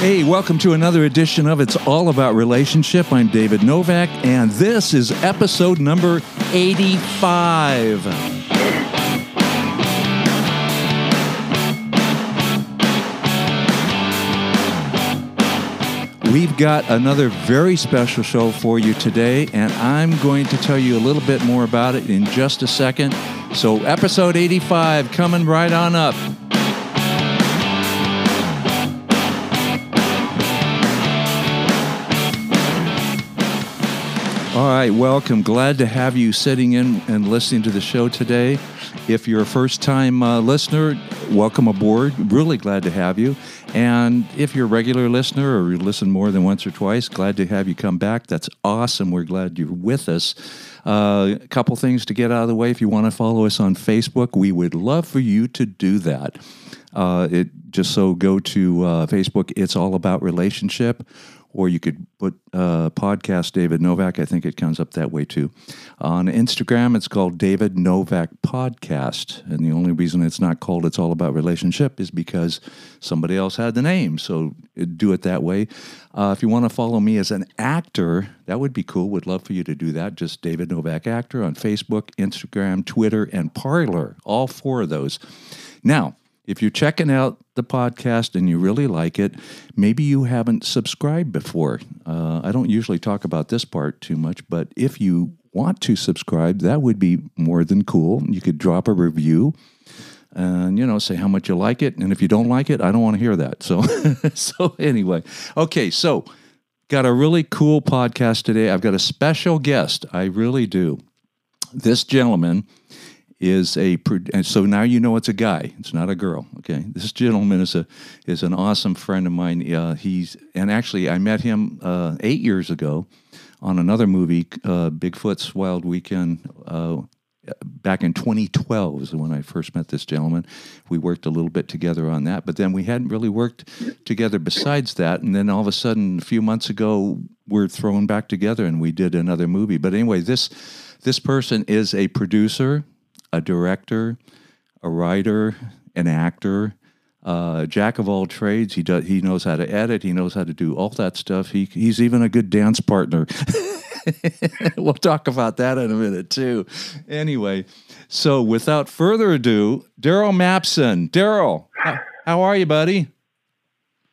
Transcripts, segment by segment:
Hey, welcome to another edition of It's All About Relationship. I'm David Novak, and this is episode number 85. We've got another very special show for you today, and I'm going to tell you a little bit more about it in just a second. So, episode 85 coming right on up. All right, welcome. Glad to have you sitting in and listening to the show today. If you're a first time uh, listener, welcome aboard. Really glad to have you. And if you're a regular listener or you listen more than once or twice, glad to have you come back. That's awesome. We're glad you're with us. Uh, a couple things to get out of the way. If you want to follow us on Facebook, we would love for you to do that. Uh, it just so go to uh, Facebook. It's all about relationship or you could put uh, podcast David Novak. I think it comes up that way too. On Instagram, it's called David Novak Podcast, and the only reason it's not called "It's All About Relationship" is because somebody else had the name. So uh, do it that way. Uh, if you want to follow me as an actor, that would be cool. Would love for you to do that. Just David Novak Actor on Facebook, Instagram, Twitter, and Parler. All four of those. Now. If you're checking out the podcast and you really like it, maybe you haven't subscribed before. Uh, I don't usually talk about this part too much, but if you want to subscribe, that would be more than cool. You could drop a review and you know say how much you like it. And if you don't like it i don't want to hear that. So so anyway okay so got a really cool podcast today. I've got a special guest. I really do. This gentleman is a and so now you know it's a guy. It's not a girl okay? This gentleman is a is an awesome friend of mine. Uh, he's and actually i met him uh, eight years ago on another movie uh, bigfoot's wild weekend uh, back in 2012 is when i first met this gentleman. We worked a little bit together on that but then we hadn't really worked together besides that. And then all of a sudden a few months ago we're thrown back together and we did another movie. But anyway this this person is a producer a director, a writer, an actor, uh, jack of all trades. He does. He knows how to edit. He knows how to do all that stuff. He he's even a good dance partner. we'll talk about that in a minute too. Anyway, so without further ado, Daryl Mapson. Daryl, how, how are you, buddy?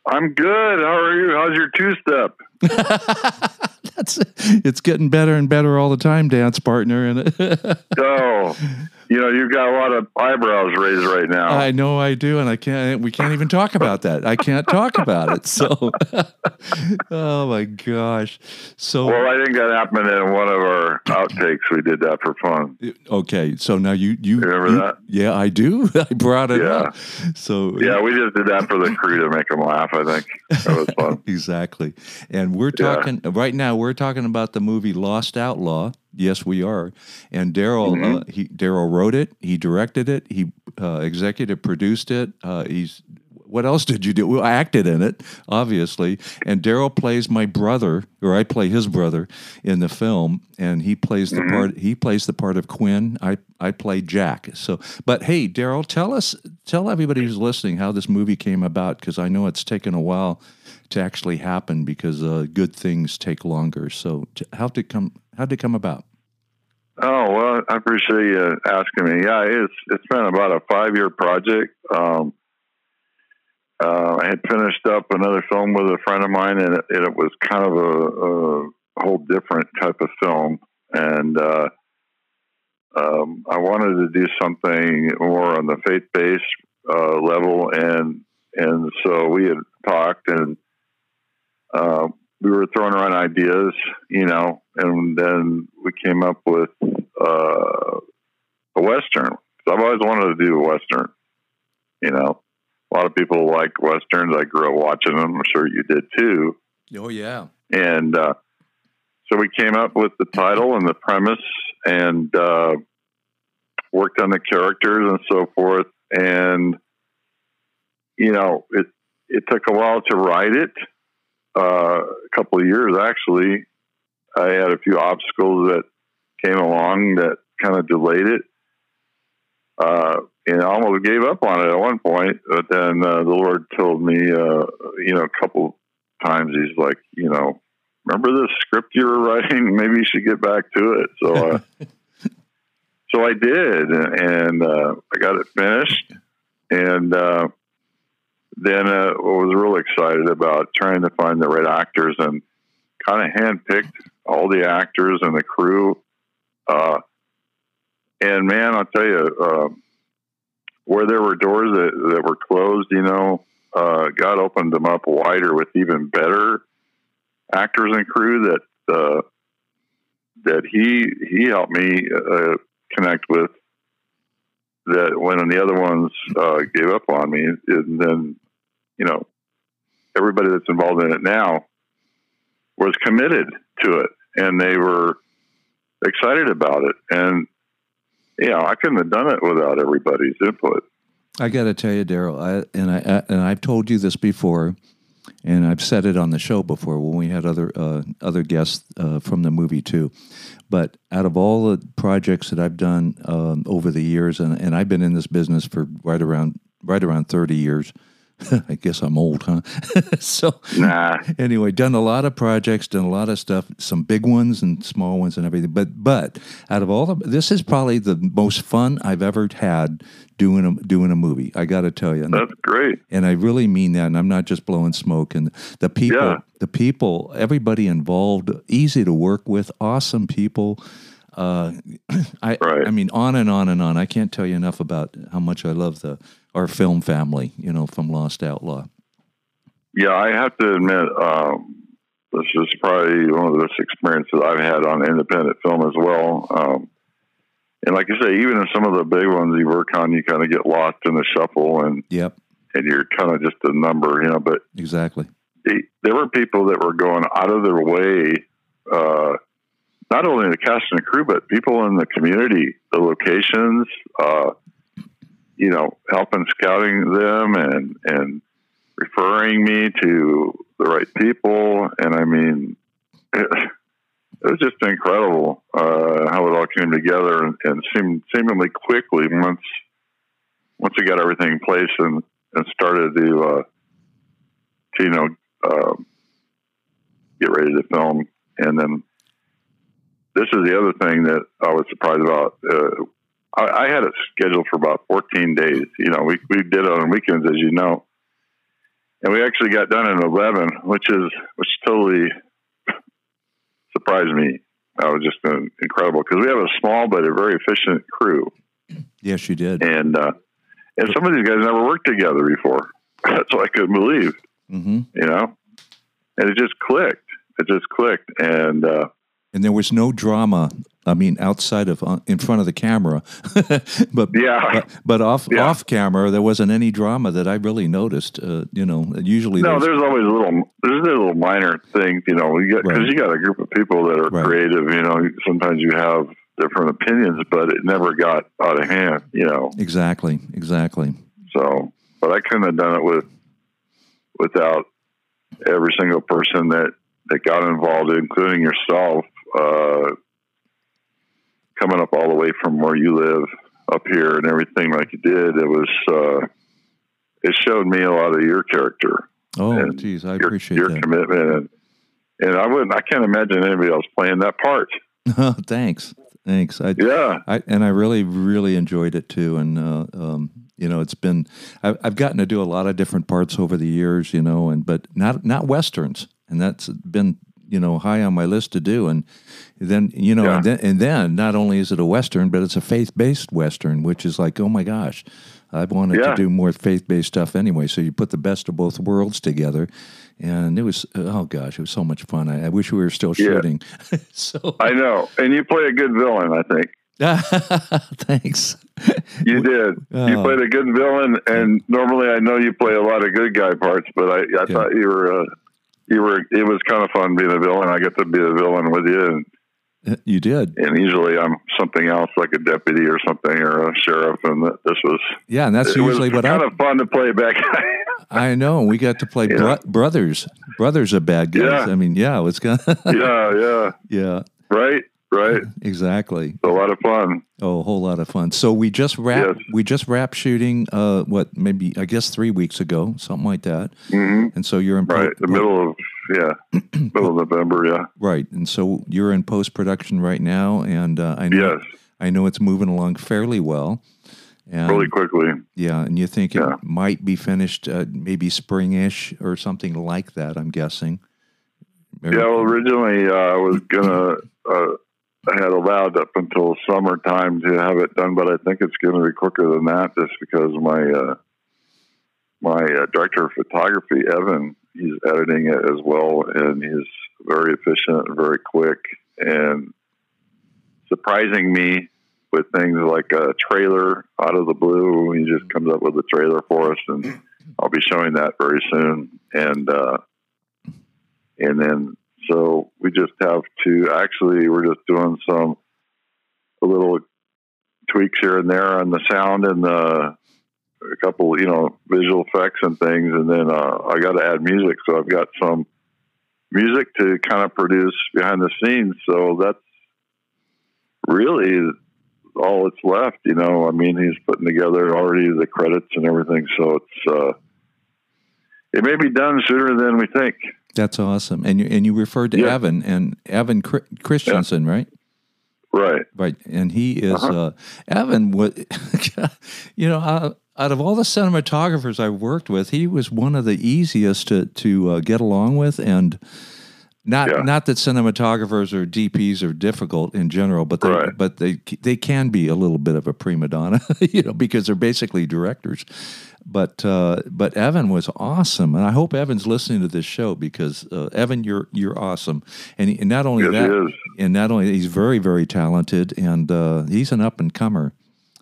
I'm good. How are you? How's your two step? That's it's getting better and better all the time, dance partner. And oh, you know, you've got a lot of eyebrows raised right now. I know I do, and I can't. We can't even talk about that. I can't talk about it. So, oh my gosh. So, well, I think that happened in one of our outtakes. We did that for fun. Okay, so now you you, you remember you, that? Yeah, I do. I brought it yeah. up. So yeah, we just did that for the crew to make them laugh. I think that was fun. exactly. And we're talking yeah. right now. We're talking about the movie Lost Outlaw. Yes, we are. And Daryl, mm-hmm. uh, he Daryl wrote it. He directed it. He uh, executive produced it. Uh, he's what else did you do? Well, I acted in it, obviously. And Daryl plays my brother, or I play his brother in the film, and he plays the mm-hmm. part. He plays the part of Quinn. I I play Jack. So, but hey, Daryl, tell us, tell everybody who's listening how this movie came about, because I know it's taken a while to actually happen because uh, good things take longer. So, how did it come? How did it come about? Oh well, I appreciate you asking me. Yeah, it's it's been about a five year project. Um, uh, I had finished up another film with a friend of mine, and it, it was kind of a, a, whole different type of film. And uh, um, I wanted to do something more on the faith based uh, level, and and so we had talked, and uh, we were throwing around ideas, you know, and then we came up with uh, a western. I've always wanted to do a western, you know a lot of people like westerns. I grew up watching them. I'm sure you did too. Oh yeah. And uh, so we came up with the title and the premise, and uh, worked on the characters and so forth. And you know, it it took a while to write it. Uh, a couple of years actually. I had a few obstacles that came along that kind of delayed it. Uh, and I almost gave up on it at one point, but then uh, the Lord told me, uh, you know, a couple times he's like, you know, remember this script you were writing? Maybe you should get back to it. So, uh, so I did, and uh, I got it finished, and uh, then uh, I was really excited about trying to find the right actors and kind of handpicked all the actors and the crew. Uh, and man, I'll tell you, uh, where there were doors that, that were closed, you know, uh, God opened them up wider with even better actors and crew that uh, that he he helped me uh, connect with. That when the other ones uh, gave up on me, and then you know everybody that's involved in it now was committed to it, and they were excited about it, and you know I couldn't have done it without everybody's input. I got to tell you, Daryl, I, and I and I've told you this before, and I've said it on the show before when we had other uh, other guests uh, from the movie too. But out of all the projects that I've done um, over the years, and, and I've been in this business for right around right around thirty years. I guess I'm old, huh? so nah. anyway, done a lot of projects, done a lot of stuff, some big ones and small ones and everything. But but out of all the, this is probably the most fun I've ever had doing a doing a movie. I got to tell you, that's great, and I really mean that. And I'm not just blowing smoke. And the people, yeah. the people, everybody involved, easy to work with, awesome people. Uh, I, right. I mean, on and on and on. I can't tell you enough about how much I love the our film family. You know, from Lost Outlaw. Yeah, I have to admit, um, this is probably one of the best experiences I've had on independent film as well. Um, and like I say, even in some of the big ones you work on, you kind of get lost in the shuffle, and yep, and you're kind of just a number, you know. But exactly, they, there were people that were going out of their way. Uh, not only the cast and the crew, but people in the community, the locations, uh, you know, helping scouting them and and referring me to the right people. And I mean, it, it was just incredible uh, how it all came together and, and seemed seemingly quickly once once we got everything in place and and started to, uh, to you know uh, get ready to film. And then this is the other thing that I was surprised about. I, I, had it scheduled for about 14 days. You know, we, we did it on weekends, as you know. And we actually got done in 11, which is, which totally surprised me. I was just incredible because we have a small but a very efficient crew. Yes, you did. And, uh, and some of these guys never worked together before. That's what I couldn't believe, mm-hmm. you know? And it just clicked. It just clicked. And, uh, and there was no drama. I mean, outside of uh, in front of the camera, but yeah, but, but off yeah. off camera, there wasn't any drama that I really noticed. Uh, you know, usually no, there's, there's, always a little there's a little minor things. You know, you because right. you got a group of people that are right. creative. You know, sometimes you have different opinions, but it never got out of hand. You know, exactly, exactly. So, but I couldn't have done it with without every single person that that got involved, including yourself uh, coming up all the way from where you live up here and everything like you did, it was uh, it showed me a lot of your character. Oh, geez, I your, appreciate your that. commitment, and, and I wouldn't, I can't imagine anybody else playing that part. Thanks, thanks. I, yeah, I, and I really, really enjoyed it too. And uh, um, you know, it's been I've, I've gotten to do a lot of different parts over the years. You know, and but not not westerns, and that's been you know high on my list to do and then you know yeah. and, then, and then not only is it a western but it's a faith-based western which is like oh my gosh i've wanted yeah. to do more faith-based stuff anyway so you put the best of both worlds together and it was oh gosh it was so much fun i, I wish we were still shooting yeah. so i know and you play a good villain i think Thanks. You did. Oh. You played a good villain, and normally I know you play a lot of good guy parts, but I, I thought you were uh, you were it was kind of fun being a villain. I get to be a villain with you, and you did. And usually I'm something else, like a deputy or something, or a sheriff. And this was yeah, and that's usually what I was kind I, of fun to play back. I know we got to play bro- brothers. Brothers are bad guys. Yeah. I mean, yeah, it's kind. yeah, yeah, yeah. Right. Right. Exactly. A lot of fun. Oh, a whole lot of fun. So we just wrapped. Yes. We just wrapped shooting. Uh, what maybe I guess three weeks ago, something like that. Mm-hmm. And so you're in right the middle of Yeah, middle of November. Yeah. Right, and so you're in post production right now, and uh, I know Yes. I know it's moving along fairly well. And, Really quickly. Yeah, and you think it Yeah. might be finished uh, maybe springish or something like that. I'm guessing. Yeah. Well, originally uh, I was gonna. Uh, I had allowed up until summertime to have it done, but I think it's going to be quicker than that, just because my uh, my uh, director of photography, Evan, he's editing it as well, and he's very efficient and very quick, and surprising me with things like a trailer out of the blue. He just comes up with a trailer for us, and I'll be showing that very soon. And uh, and then so we just have to actually we're just doing some a little tweaks here and there on the sound and the a couple you know visual effects and things, and then uh, I got to add music, so I've got some music to kind of produce behind the scenes. So that's really all that's left. You know, I mean, he's putting together already the credits and everything, so it's uh, it may be done sooner than we think. That's awesome. And you and you referred to Yeah. Evan and Evan Chri- Christensen, right? Right. Right, and he is Uh-huh. uh, Evan. What you know, uh, out of all the cinematographers I worked with, he was one of the easiest to to uh, get along with, and not Yeah. not that cinematographers or DPs are difficult in general, but they Right. but they they can be a little bit of a prima donna, you know, because they're basically directors. But uh, but Evan was awesome, and I hope Evan's listening to this show because uh, Evan, you're you're awesome, and, he, and not only Yes, that, and not only he's very very talented and uh, he's an up and comer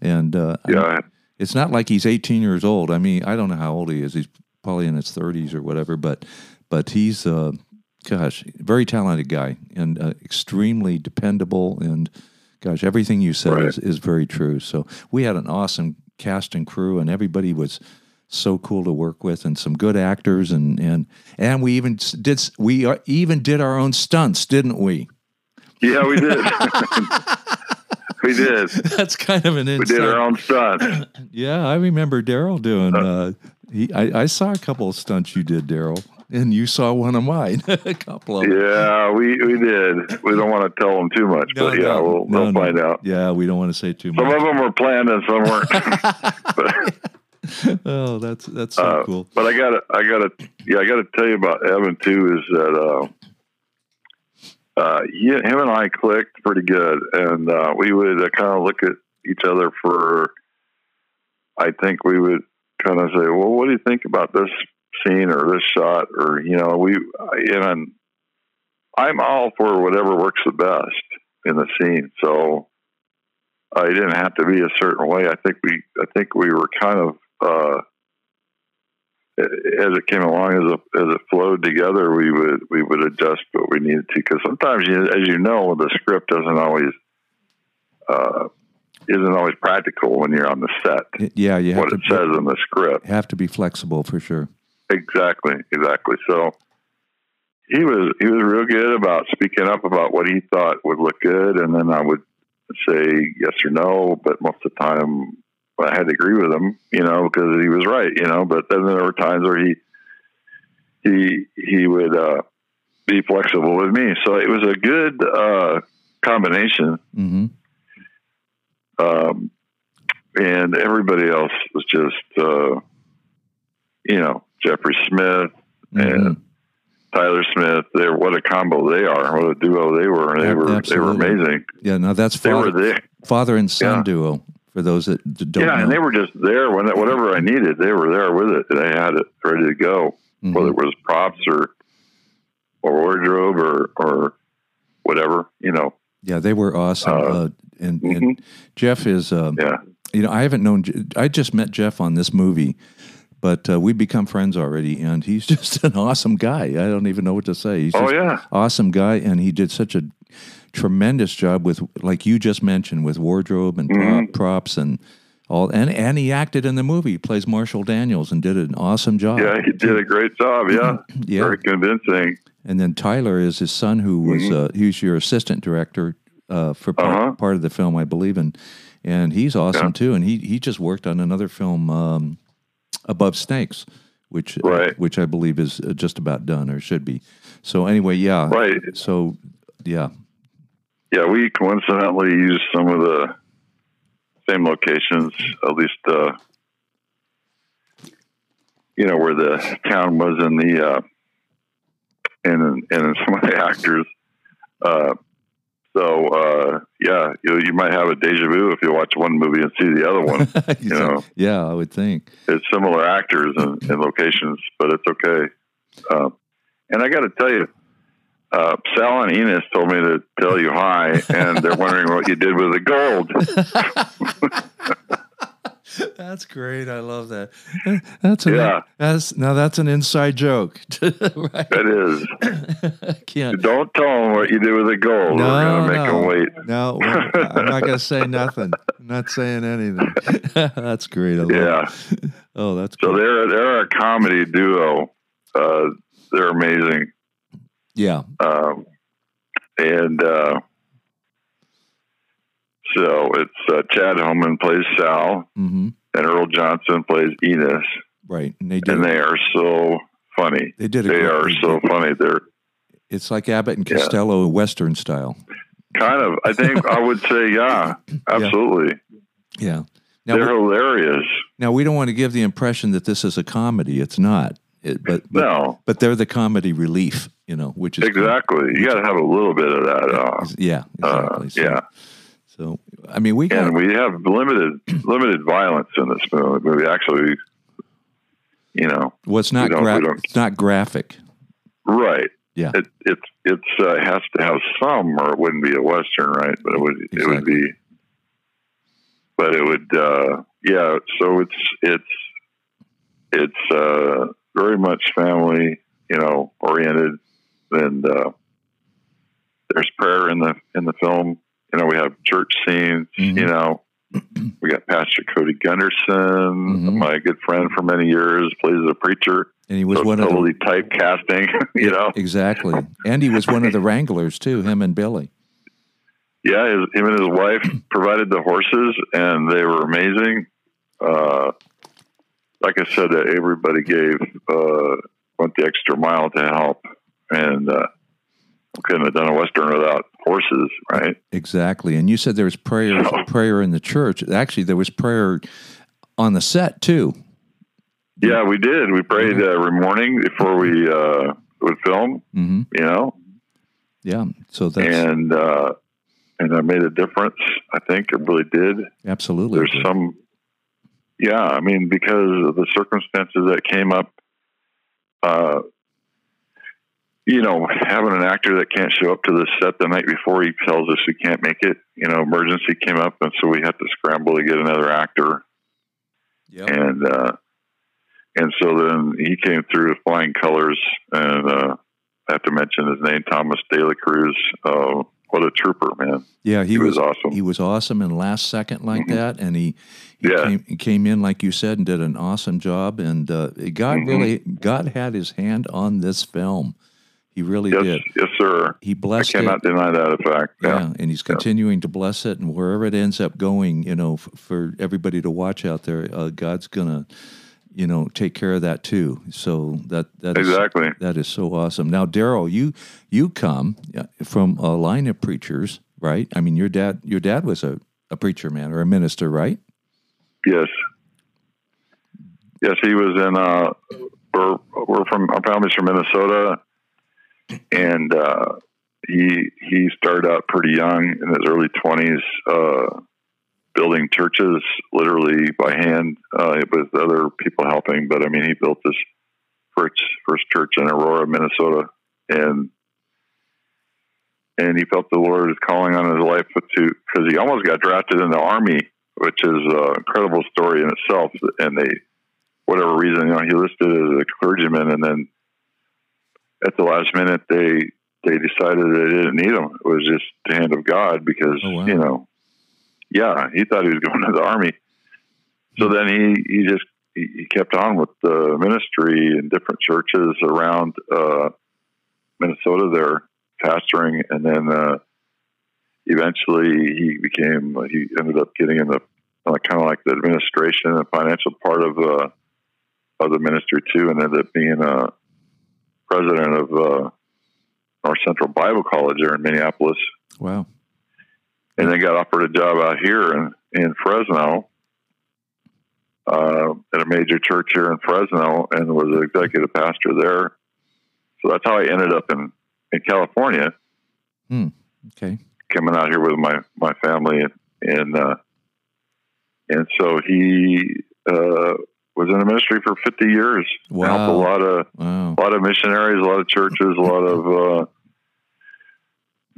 and uh, I Yeah. it's not like he's 18 years old. I mean i don't know how old he is. He's probably in his 30s or whatever but but he's uh, gosh very talented guy and uh, extremely dependable. And gosh everything you said Right. is, is very true. So we had an awesome cast and crew and everybody was so cool to work with and some good actors and and and we even did we uh, even did our own stunts didn't we Yeah, we did. we did. That's kind of an We inside. did our own stunt. Yeah, I remember Daryl doing. Uh, he, I, I saw a couple of stunts you did, Daryl, and you saw one of mine. a couple of. them. Yeah, we, we did. We don't want to tell them too much, No, but yeah, no, we'll, no, we'll find out. Yeah, we don't want to say too Some much. of them were planned and some weren't. Oh, that's that's so uh, cool. but I gotta, I gotta, yeah, I gotta tell you about Evan too. Is that uh, uh, he, him and I clicked pretty good, and uh, we would uh, kind of look at each other for. I think we would kind of say, "Well, what do you think about this scene or this shot?" Or you know, we and I'm all for whatever works the best in the scene. So I didn't have to be a certain way. I think we, I think we were kind of uh, as it came along, as it, as it flowed together, we would we would adjust what we needed to. Because sometimes, as you know, the script doesn't always uh, isn't always practical when you're on the set. Yeah, you have What to it says in the script. have to be flexible for sure. Exactly, exactly. So he was he was real good about speaking up about what he thought would look good, and then I would say yes or no. But most of the time, I had to agree with him, you know, because he was right, you know. But then there were times where he he he would uh, be flexible with me, so it was a good uh, combination. hmm Um, and everybody else was just, uh, you know, Jeffrey Smith hmm and Tyler Smith. They're what a combo they are. What a duo they were. They were they were amazing. Yeah, now that's They were father, father and son Yeah. duo. For those that don't Yeah, know, and they were just there when whatever I needed, they were there with it. They had it ready to go, Mhm. whether it was props or or wardrobe or or whatever. You know. yeah, they were awesome. Uh, Uh, and, and mhm. Jeff is. Um, Yeah. you know, I haven't known. I just met Jeff on this movie, but uh, we've become friends already, and he's just an awesome guy. I don't even know what to say. He's Oh yeah. awesome guy, and he did such a tremendous job with, like you just mentioned, with wardrobe and Mhm. props and all. And and he acted in the movie. He plays Marshall Daniels and did an awesome job. Yeah, he did a great job. Yeah, Yeah. very convincing. And then Tyler is his son, who was Mhm. uh, he was your assistant director uh, for part, Uh-huh. part of the film, I believe, and and he's awesome Yeah. too. And he he just worked on another film, um, Above Snakes, which Right. which I believe is uh, just about done or should be. So anyway, yeah. Right. So yeah, Yeah, we coincidentally used some of the same locations, at least, uh, you know, where the town was in the, uh, and, and some of the actors. Uh, so, uh, yeah, you, you might have a deja vu if you watch one movie and see the other one. you know, yeah, I would think. it's similar actors and, and locations, but it's okay. Uh, and I got to tell you, uh, Sal and Enos told me to tell you hi, and they're wondering what you did with the gold. That's great. I love that. That's an, Yeah. That's now that's an inside joke. right? It is. Can't. Don't tell them what you did with the gold. No, We're gonna make no. them wait. No, I'm not going to say nothing. I'm not saying anything. that's great. I love Yeah. it. Oh, that's So cool. they're they're a comedy duo. Uh, they're amazing. Yeah. Um, and uh, so it's uh, Chad Homan plays Sal, hmm and Earl Johnson plays Enos, Right. And they did. and they are so funny. they did. They are so funny. They're It's like Abbott and Yeah. Costello Western style. kind of. I think I would say, yeah, absolutely. Yeah. Now, They're hilarious. now we don't want to give the impression that this is a comedy. It's not. It, but but, No, but they're the comedy relief. You know, which is exactly. You got to have a little bit of that. Uh, Yeah. uh, So- yeah, So I mean, we and we have limited limited violence in this movie. Actually, you know, well, it's not gra- it's not graphic. right? Yeah. It it's it's uh, has to have some, or it wouldn't be a western, right? But it would it would be. But it would, uh, yeah. So it's it's it's uh, very much family, you know, oriented, and uh, there's prayer in the in the film. You know, we have church scenes. Mhm. You know, we got Pastor Cody Gunderson, Mhm. my good friend for many years, plays as a preacher. And he was so one of the typecasting. You know, exactly. And he was one of the wranglers too. Him and Billy. yeah, his, him and his wife provided the horses, and they were amazing. Uh, like I said, uh, everybody gave uh, went the extra mile to help, and uh, couldn't have done a western without horses, right? Exactly. And you said there was prayer So- prayer in the church. Actually, there was prayer on the set too. Yeah, we did. We prayed uh, every morning before we uh, would film. hmm You know, Yeah. So that's and uh, and that made a difference. I think it really did. absolutely. there's some yeah i mean because of the circumstances that came up uh you know having an actor that can't show up to the set the night before he tells us he can't make it you know emergency came up and so we had to scramble to get another actor Yep. and uh and so then he came through with flying colors and uh I have to mention his name thomas de la cruz uh what a trooper man Yeah, he, he, was, was, awesome he was awesome in last second like Mhm. that, and he he, Yeah. came, he came in like you said and did an awesome job. And uh, God Mhm. really God had His hand on this film. He really yes did. yes sir He blessed. It. I cannot it. deny that fact Yeah, yeah. and he's continuing to bless it, and wherever it ends up going, you know, f- for everybody to watch out there, uh, God's gonna, you know, take care of that too. So that that is- Exactly. that is so awesome. Now, Daryl, you you come from a line of preachers, right? I mean, your dad your dad was a, a preacher man or a minister, right? Yes. Yes, he was in. Uh, we're we're from our family's from Minnesota, and uh, he he started out pretty young in his early twenties, uh, building churches literally by hand uh, with other people helping. But I mean, he built this first first church in Aurora, Minnesota, and and he felt the Lord is calling on his life to because he almost got drafted in the army, which is an incredible story in itself. And they, whatever reason, you know, he listed as a clergyman, and then at the last minute they they decided they didn't need him. It was just the hand of God because Oh, wow. you know, yeah, he thought he was going to the army. So then he he just he, he kept on with the ministry in different churches around uh, Minnesota there pastoring, and then uh, eventually he became he ended up getting in the uh, kind of like the administration and financial part of uh, of the ministry too, and ended up being a president of uh, North Central Bible College there in Minneapolis. Wow. And then got offered a job out here in, in Fresno uh, at a major church here in Fresno and was an executive pastor there. So that's how I ended up in, in California. Hmm. Okay. Coming out here with my, my family and, and, uh, and so he, uh, was in the ministry for 50 years. Wow. Helped a lot of, Wow. a lot of missionaries, a lot of churches, a lot of,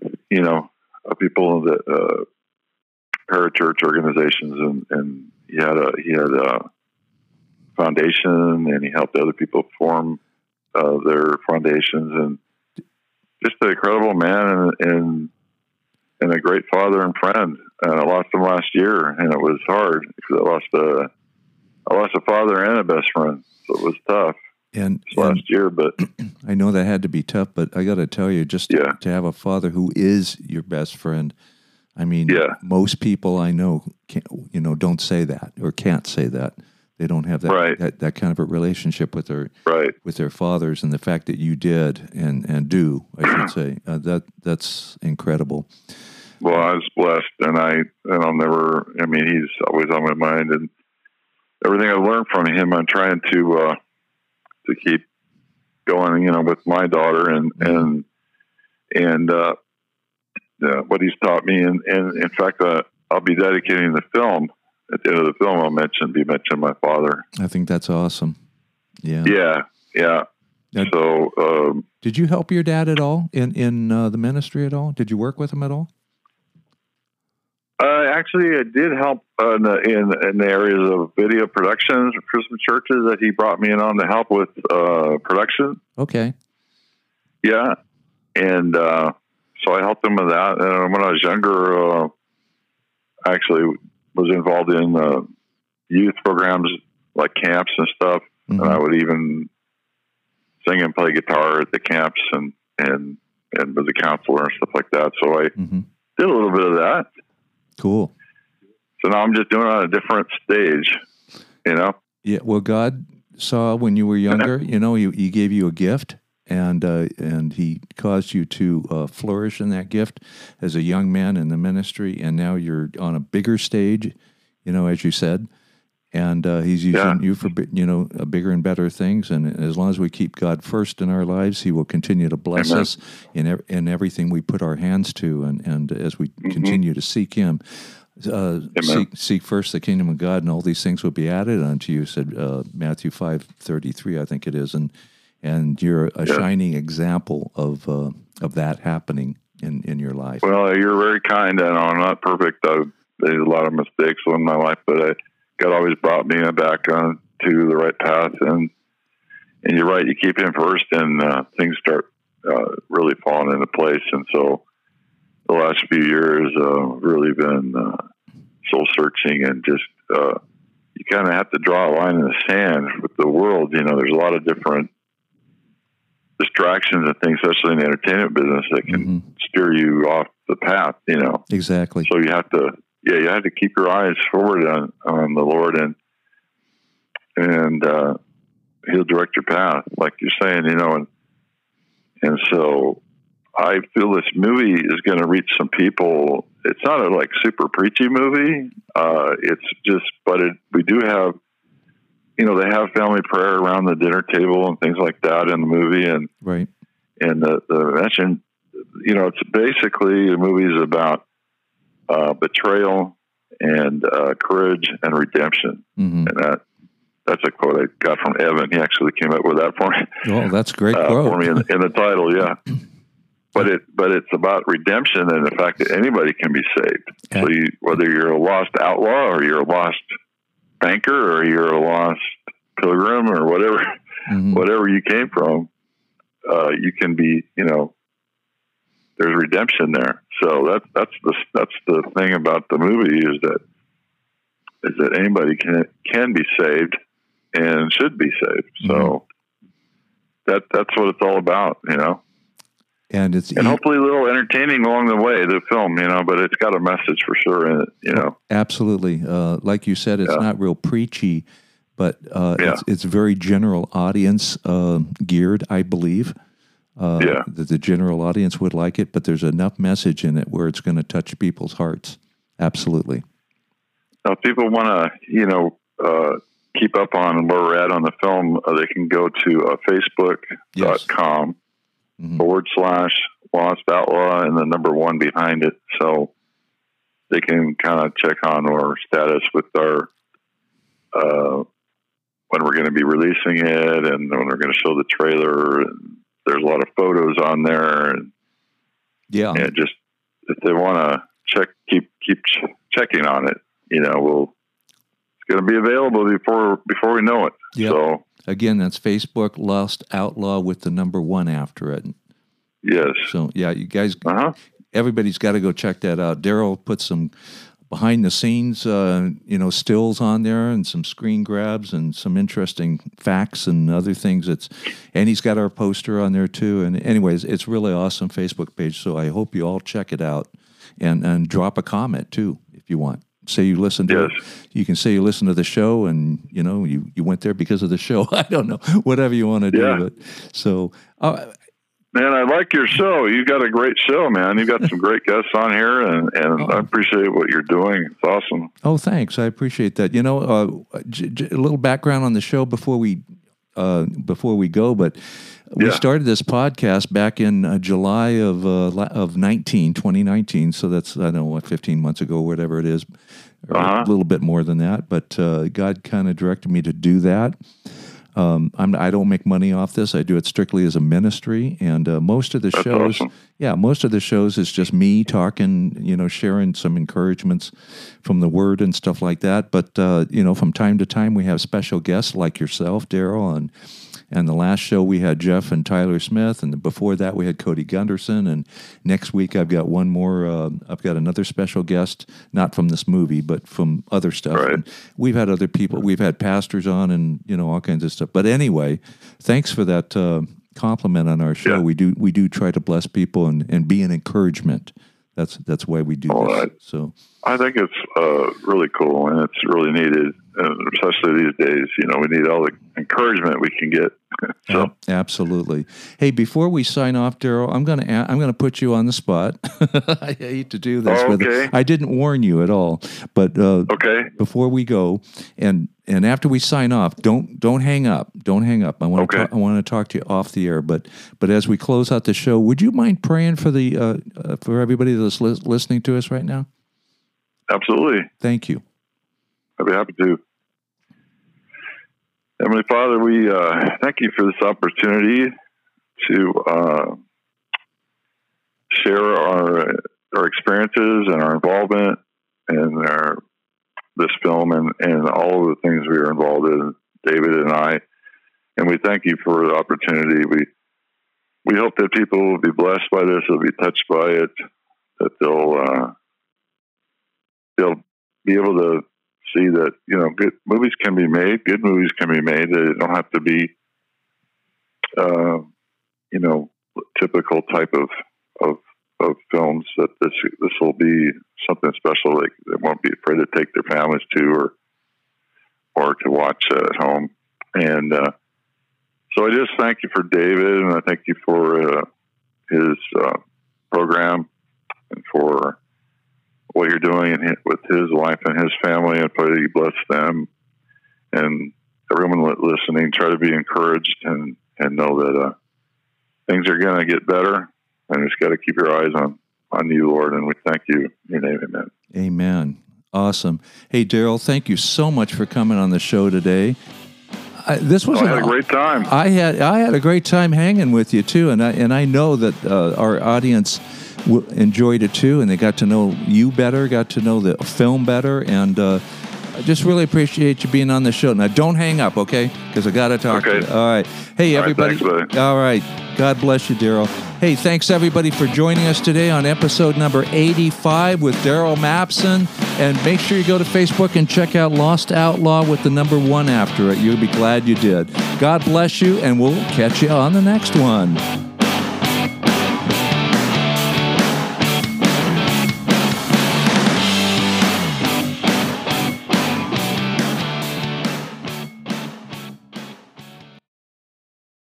uh, you know, uh, people that, uh, parachurch organizations and, and he had a, he had a foundation and he helped other people form, uh, their foundations and just an incredible man and, and, and a great father and friend. And I lost him last year and it was hard because I lost a, I lost a father and a best friend. So it was tough And, and last year, but I know that had to be tough, but I got to tell you, just Yeah. to have a father who is your best friend. I mean, Yeah. most people I know, can't, you know, don't say that or can't say that. They don't have that, Right. that that kind of a relationship with their right. with their fathers, and the fact that you did and and do, I should say, uh, that that's incredible. Well, I was blessed, and I and I'll never. I mean, he's always on my mind, and everything I've learned from him, I'm trying to uh, to keep going. You know, with my daughter, and and and uh, uh, what he's taught me, and and in fact, uh, I'll be dedicating the film. At the end of the film, I'll mention be mention my father. I think that's awesome. Yeah. Yeah, yeah. Now- So um, Did you help your dad at all in in uh, the ministry at all? Did you work with him at all? Actually, it did help in, the, in in the areas of video productions for some churches that he brought me in on to help with uh, production. Okay. Yeah, and uh, so I helped him with that. And when I was younger, uh, I actually was involved in uh, youth programs like camps and stuff. Mhm. And I would even sing and play guitar at the camps and and and was a counselor and stuff like that. So I hmm did a little bit of that. Cool. So now I'm just doing it on a different stage, you know? Yeah. Well, God saw when you were younger. You know, he, he gave you a gift, and uh, and He caused you to uh, flourish in that gift as a young man in the ministry. And now you're on a bigger stage. You know, as you said, and uh, He's using Yeah. you for you know uh, bigger and better things. And as long as we keep God first in our lives, He will continue to bless Amen. us in in everything we put our hands to. And and as we continue to seek Him. Uh, seek, seek first the kingdom of God, and all these things will be added unto you. Said uh, Matthew five thirty three, I think it is, and and you're a Yeah. shining example of uh, of that happening in in your life. Well, you're very kind. Know I'm not perfect. I've made a lot of mistakes in my life, but I, God always brought me back on to the right path. And and you're right. You keep Him first, and uh, things start uh, really falling into place. And so the last few years uh, really been uh, soul searching and just uh, you kind of have to draw a line in the sand with the world. You know, there's a lot of different distractions and things, especially in the entertainment business, that can Mhm. steer you off the path. You know, Exactly. so you have to, yeah, you have to keep your eyes forward on on the Lord and and uh, He'll direct your path, like you're saying. You know, and and so I feel this movie is going to reach some people. It's not a like super preachy movie. Uh, it's just, but it, we do have, you know, they have family prayer around the dinner table and things like that in the movie, and Right. and the, the mention, you know, it's basically the movie is about uh, betrayal and uh, courage and redemption, hmm and that that's a quote I got from Evan. He actually came up with that for me Oh, that's a great uh, quote. for me in, in the title. Yeah, but it but it's about redemption and the fact that anybody can be saved. So you, whether you're a lost outlaw or you're a lost banker or you're a lost pilgrim or whatever Mhm. whatever you came from, uh, you can be you know. There's redemption there, so that's that's the that's the thing about the movie is that is that anybody can can be saved and should be saved. So that that's what it's all about, you know. And it's And e- hopefully a little entertaining along the way, the film, you know, but it's got a message for sure in it, you know. Absolutely. Uh, like you said, it's Yeah. not real preachy, but uh, Yeah. it's, it's very general audience uh, geared, I believe. Uh, Yeah. That the general audience would like it, but there's enough message in it where it's going to touch people's hearts. Absolutely. Now, if people want to, you know, uh, keep up on where we're at on the film, uh, they can go to uh, facebook.com Mhm. forward slash Lost Outlaw and the number one behind it. So they can kind of check on our status with our, uh, when we're going to be releasing it and when we're going to show the trailer. And there's a lot of photos on there. And, Yeah. and just, if they want to check, keep, keep ch- checking on it, you know, we'll, it's going to be available before, before we know it. Yep. So, Again, that's Facebook Lost Outlaw with the number one after it. yes. So yeah, you guys, Uh huh. everybody's got to go check that out. Daryl put some behind the scenes, uh, you know, stills on there and some screen grabs and some interesting facts and other things. It's and he's got our poster on there too. And anyways, it's really awesome Facebook page. So I hope you all check it out and and drop a comment too if you want. Say you listen to Yes. You can say you listen to the show and you know you you went there because of the show. I don't know whatever you want to do. Yeah. But so uh, Man, I like your show. You've got a great show, man. You've got some great guests on here, and, and Oh. I appreciate what you're doing. It's awesome. Oh, thanks. I appreciate that. You know, uh, j- j- a little background on the show before we uh, before we go, but we Yeah. started this podcast back in uh, July of uh, of 19, 2019. So that's I don't know what 15 months ago, whatever it is, Uh-huh. a little bit more than that. But uh, God kind of directed me to do that. Um, I'm, I don't make money off this. I do it strictly as a ministry, and uh, most of the That's shows, awesome. yeah, most of the shows is just me talking, you know, sharing some encouragements from the Word and stuff like that. But uh, you know, from time to time, we have special guests like yourself, Daryl, and and the last show we had Jeff and Tyler Smith, and before that we had Cody Gunderson. And next week I've got one more. Uh, I've got another special guest, not from this movie, but from other stuff. Right. And we've had other people. We've had pastors on, and you know all kinds of stuff. But anyway, thanks for that uh, compliment on our show. Yeah. We do we do try to bless people and, and be an encouragement. That's that's why we do All this. right. So I think it's uh, really cool, and it's really needed, and especially these days. You know, we need all the encouragement we can get. so, Ab- absolutely. Hey, before we sign off, Daryl, I'm gonna a- I'm gonna put you on the spot. I hate to do this. Oh, okay. I didn't warn you at all, but uh, okay, before we go, and and after we sign off, don't don't hang up. Don't hang up. I want to Okay. I want to talk to you off the air. But but as we close out the show, would you mind praying for the uh, uh, for everybody that's lis- listening to us right now? Absolutely. Thank you. I'd be happy to. Heavenly Father, we uh, thank you for this opportunity to uh, share our our experiences and our involvement in our this film and, and all of the things we are involved in, David and I. And we thank you for the opportunity. We we hope that people will be blessed by this, they'll be touched by it, that they'll uh, they'll be able to see that you know good movies can be made. Good movies can be made. They don't have to be, uh, you know, typical type of of of films. That this this will be something special. They, they won't be afraid to take their families to or or to watch at home. And uh, so I just thank you for David, and I thank you for uh, his uh, program and for what you're doing in, hi- with his wife and his family, and pray that you bless them and everyone listening. Try to be encouraged and and know that uh, things are going to get better, and just got to keep your eyes on on you, Lord. And we thank you. In your name, Amen. Amen. Awesome. Hey, Daryl, thank you so much for coming on the show today. I, this was Oh, a great time. I had I had a great time hanging with you too, and I and I know that uh, our audience w- enjoyed it too, and they got to know you better, got to know the film better, and uh, I just really appreciate you being on the show. Now, don't hang up, okay? Because I got to talk Okay. to you. All right. Hey, All right, everybody. thanks. All right. God bless you, Daryl. Hey, thanks everybody for joining us today on episode number 85 with Daryl Mapson. And make sure you go to Facebook and check out Lost Outlaw with the number one after it. You'll be glad you did. God bless you, and we'll catch you on the next one.